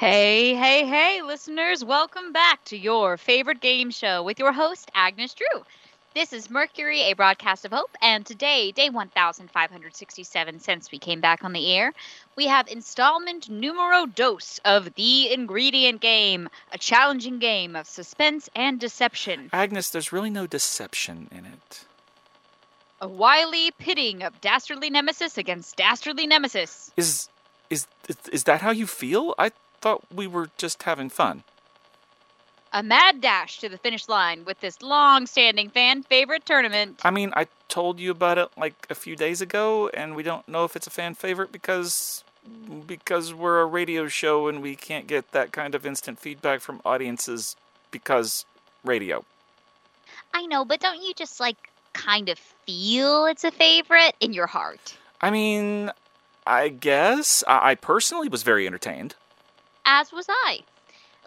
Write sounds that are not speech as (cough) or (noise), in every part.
Hey, hey, hey, listeners, welcome back to your favorite game show with your host, Agnes Drew. This is Mercury, a broadcast of hope, and today, day 1567 since we came back on the air, we have installment numero dos of The Ingredient Game, a challenging game of suspense and deception. Agnes, there's really no deception in it. A wily pitting of dastardly nemesis against dastardly nemesis. Is is is, is that how you feel? I thought we were just having fun. A mad dash to the finish line with this long standing fan favorite tournament. I mean, I told you about it like a few days ago, and we don't know if it's a fan favorite because because we're a radio show and we can't get that kind of instant feedback from audiences because radio. I know, but don't you just like kind of feel it's a favorite in your heart? I mean, I guess I, I personally was very entertained. As was I.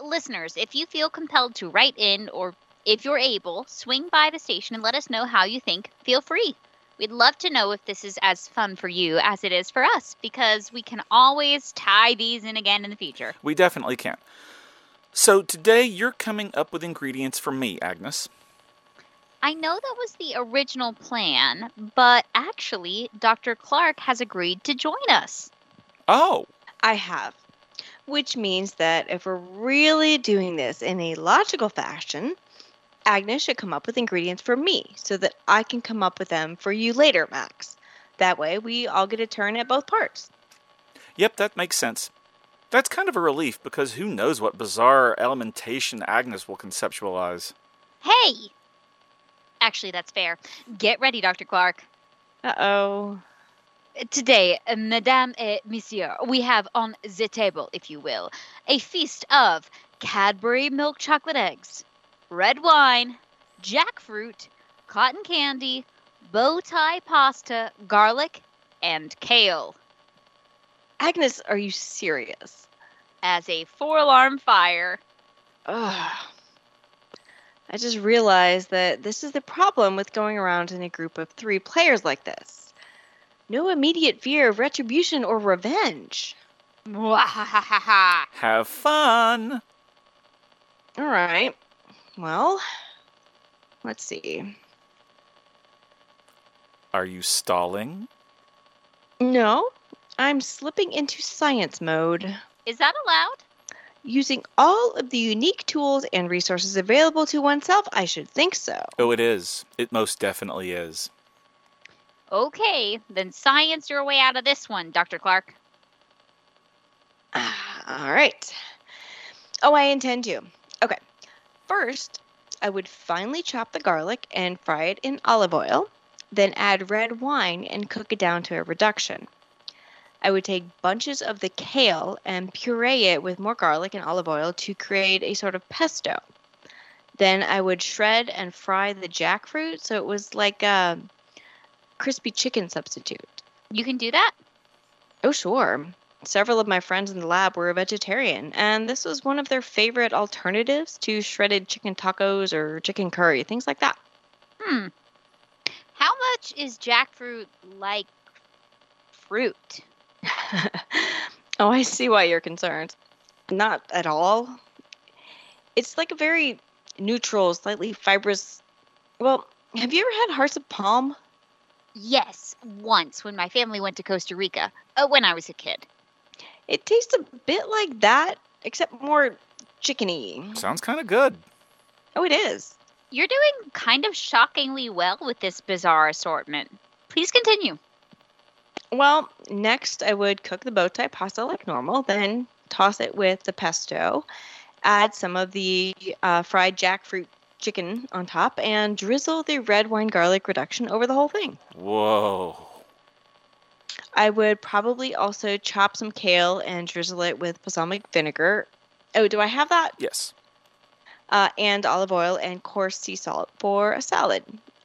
Listeners, if you feel compelled to write in or if you're able, swing by the station and let us know how you think. Feel free. We'd love to know if this is as fun for you as it is for us because we can always tie these in again in the future. We definitely can. So today you're coming up with ingredients for me, Agnes. I know that was the original plan, but actually, Dr. Clark has agreed to join us. Oh, I have. Which means that if we're really doing this in a logical fashion, Agnes should come up with ingredients for me so that I can come up with them for you later, Max. That way, we all get a turn at both parts. yep, that makes sense. That's kind of a relief because who knows what bizarre elementation Agnes will conceptualize. Hey! Actually, that's fair. Get ready, Dr. Clark. Uh oh. Today, uh, Madame et Monsieur, we have on the table, if you will, a feast of Cadbury milk chocolate eggs, red wine, jackfruit, cotton candy, bow tie pasta, garlic, and kale. Agnes, are you serious? As a four alarm fire. Ugh. I just realized that this is the problem with going around in a group of three players like this. No immediate fear of retribution or revenge. Have fun! All right. Well, let's see. Are you stalling? No, I'm slipping into science mode, Is that allowed? using all of the unique tools and resources available to oneself. I should think so. Oh, it is. It most definitely is. Okay, then science your way out of this one, Dr. Clark. Ah, All right. Oh, I intend to. Okay. First, I would finely chop the garlic and fry it in olive oil, then add red wine and cook it down to a reduction. I would take bunches of the kale and puree it with more garlic and olive oil to create a sort of pesto. Then I would shred and fry the jackfruit so it was like a crispy chicken substitute. You can do that? Oh, sure. Several of my friends in the lab were vegetarian, and this was one of their favorite alternatives to shredded chicken tacos or chicken curry, things like that. Hmm. How much is jackfruit like fruit? (laughs) oh, I see why you're concerned. Not at all. It's like a very neutral, slightly fibrous. Well, have you ever had hearts of palm? Yes, once when my family went to Costa Rica, uh, when I was a kid. It tastes a bit like that, except more chickeny. Sounds kind of good. Oh, it is. You're doing kind of shockingly well with this bizarre assortment. Please continue. Well, next I would cook the bow tie pasta like normal, then toss it with the pesto, add some of the uh, fried jackfruit chicken on top, and drizzle the red wine garlic reduction over the whole thing. Whoa. I would probably also chop some kale and drizzle it with balsamic vinegar. Oh, do I have that? Yes. Uh, and olive oil and coarse sea salt for a salad,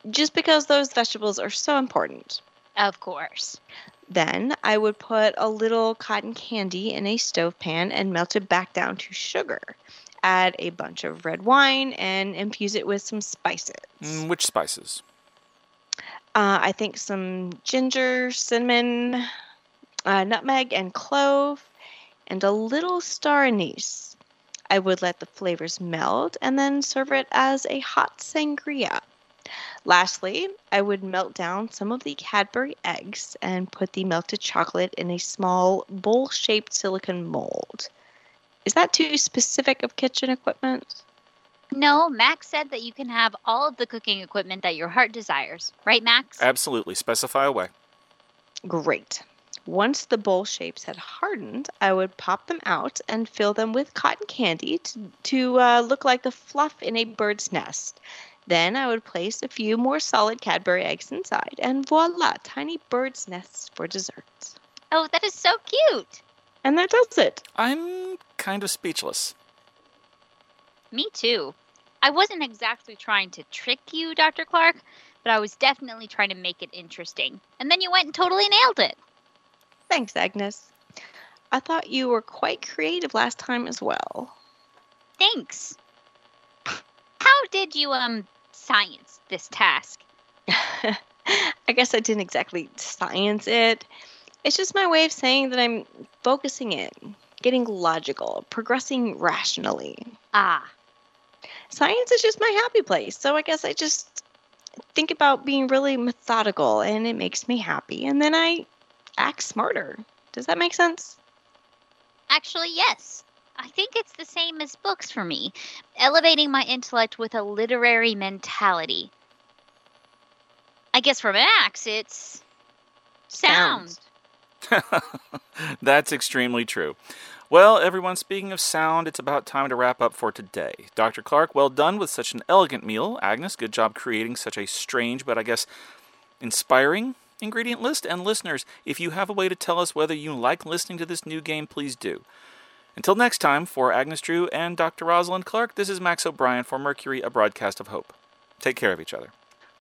just because those vegetables are so important. Of course. Then I would put a little cotton candy in a stove pan and melt it back down to sugar. Add a bunch of red wine and infuse it with some spices. Mm, which spices? Uh, I think some ginger, cinnamon, uh, nutmeg, and clove. and a little star anise. I would let the flavors melt and then serve it as a hot sangria. Lastly, I would melt down some of the Cadbury eggs and put the melted chocolate in a small bowl shaped silicone mold. Is that too specific of kitchen equipment? No, Max said that you can have all of the cooking equipment that your heart desires. Right, Max? Absolutely. Specify away. Great. Once the bowl shapes had hardened, I would pop them out and fill them with cotton candy to, to uh, look like the fluff in a bird's nest. Then I would place a few more solid Cadbury eggs inside, and voila, tiny bird's nests for dessert. Oh, that is so cute. And that does it. I'm kind of speechless. Me too. I wasn't exactly trying to trick you, Dr. Clark, but I was definitely trying to make it interesting. And then you went and totally nailed it. Thanks, Agnes. I thought you were quite creative last time as well. Thanks. How did you um science this task? (laughs) I guess I didn't exactly science it. It's just my way of saying that I'm focusing it, getting logical, progressing rationally. Ah, Science is just my happy place, so I guess I just think about being really methodical and it makes me happy, and then I act smarter. Does that make sense? actually, yes. I think it's the same as books for me, elevating my intellect with a literary mentality. I guess for Max, it's sound. (laughs) That's extremely true. Well, everyone, speaking of sound, it's about time to wrap up for today. Dr. Clark, well done with such an elegant meal. Agnes, good job creating such a strange but I guess inspiring ingredient list. And listeners, if you have a way to tell us whether you like listening to this new game, please do. Until next time, for Agnes Drew and Dr. Rosalind Clark, this is Max O'Brien for Mercury, a broadcast of hope. Take care of each other.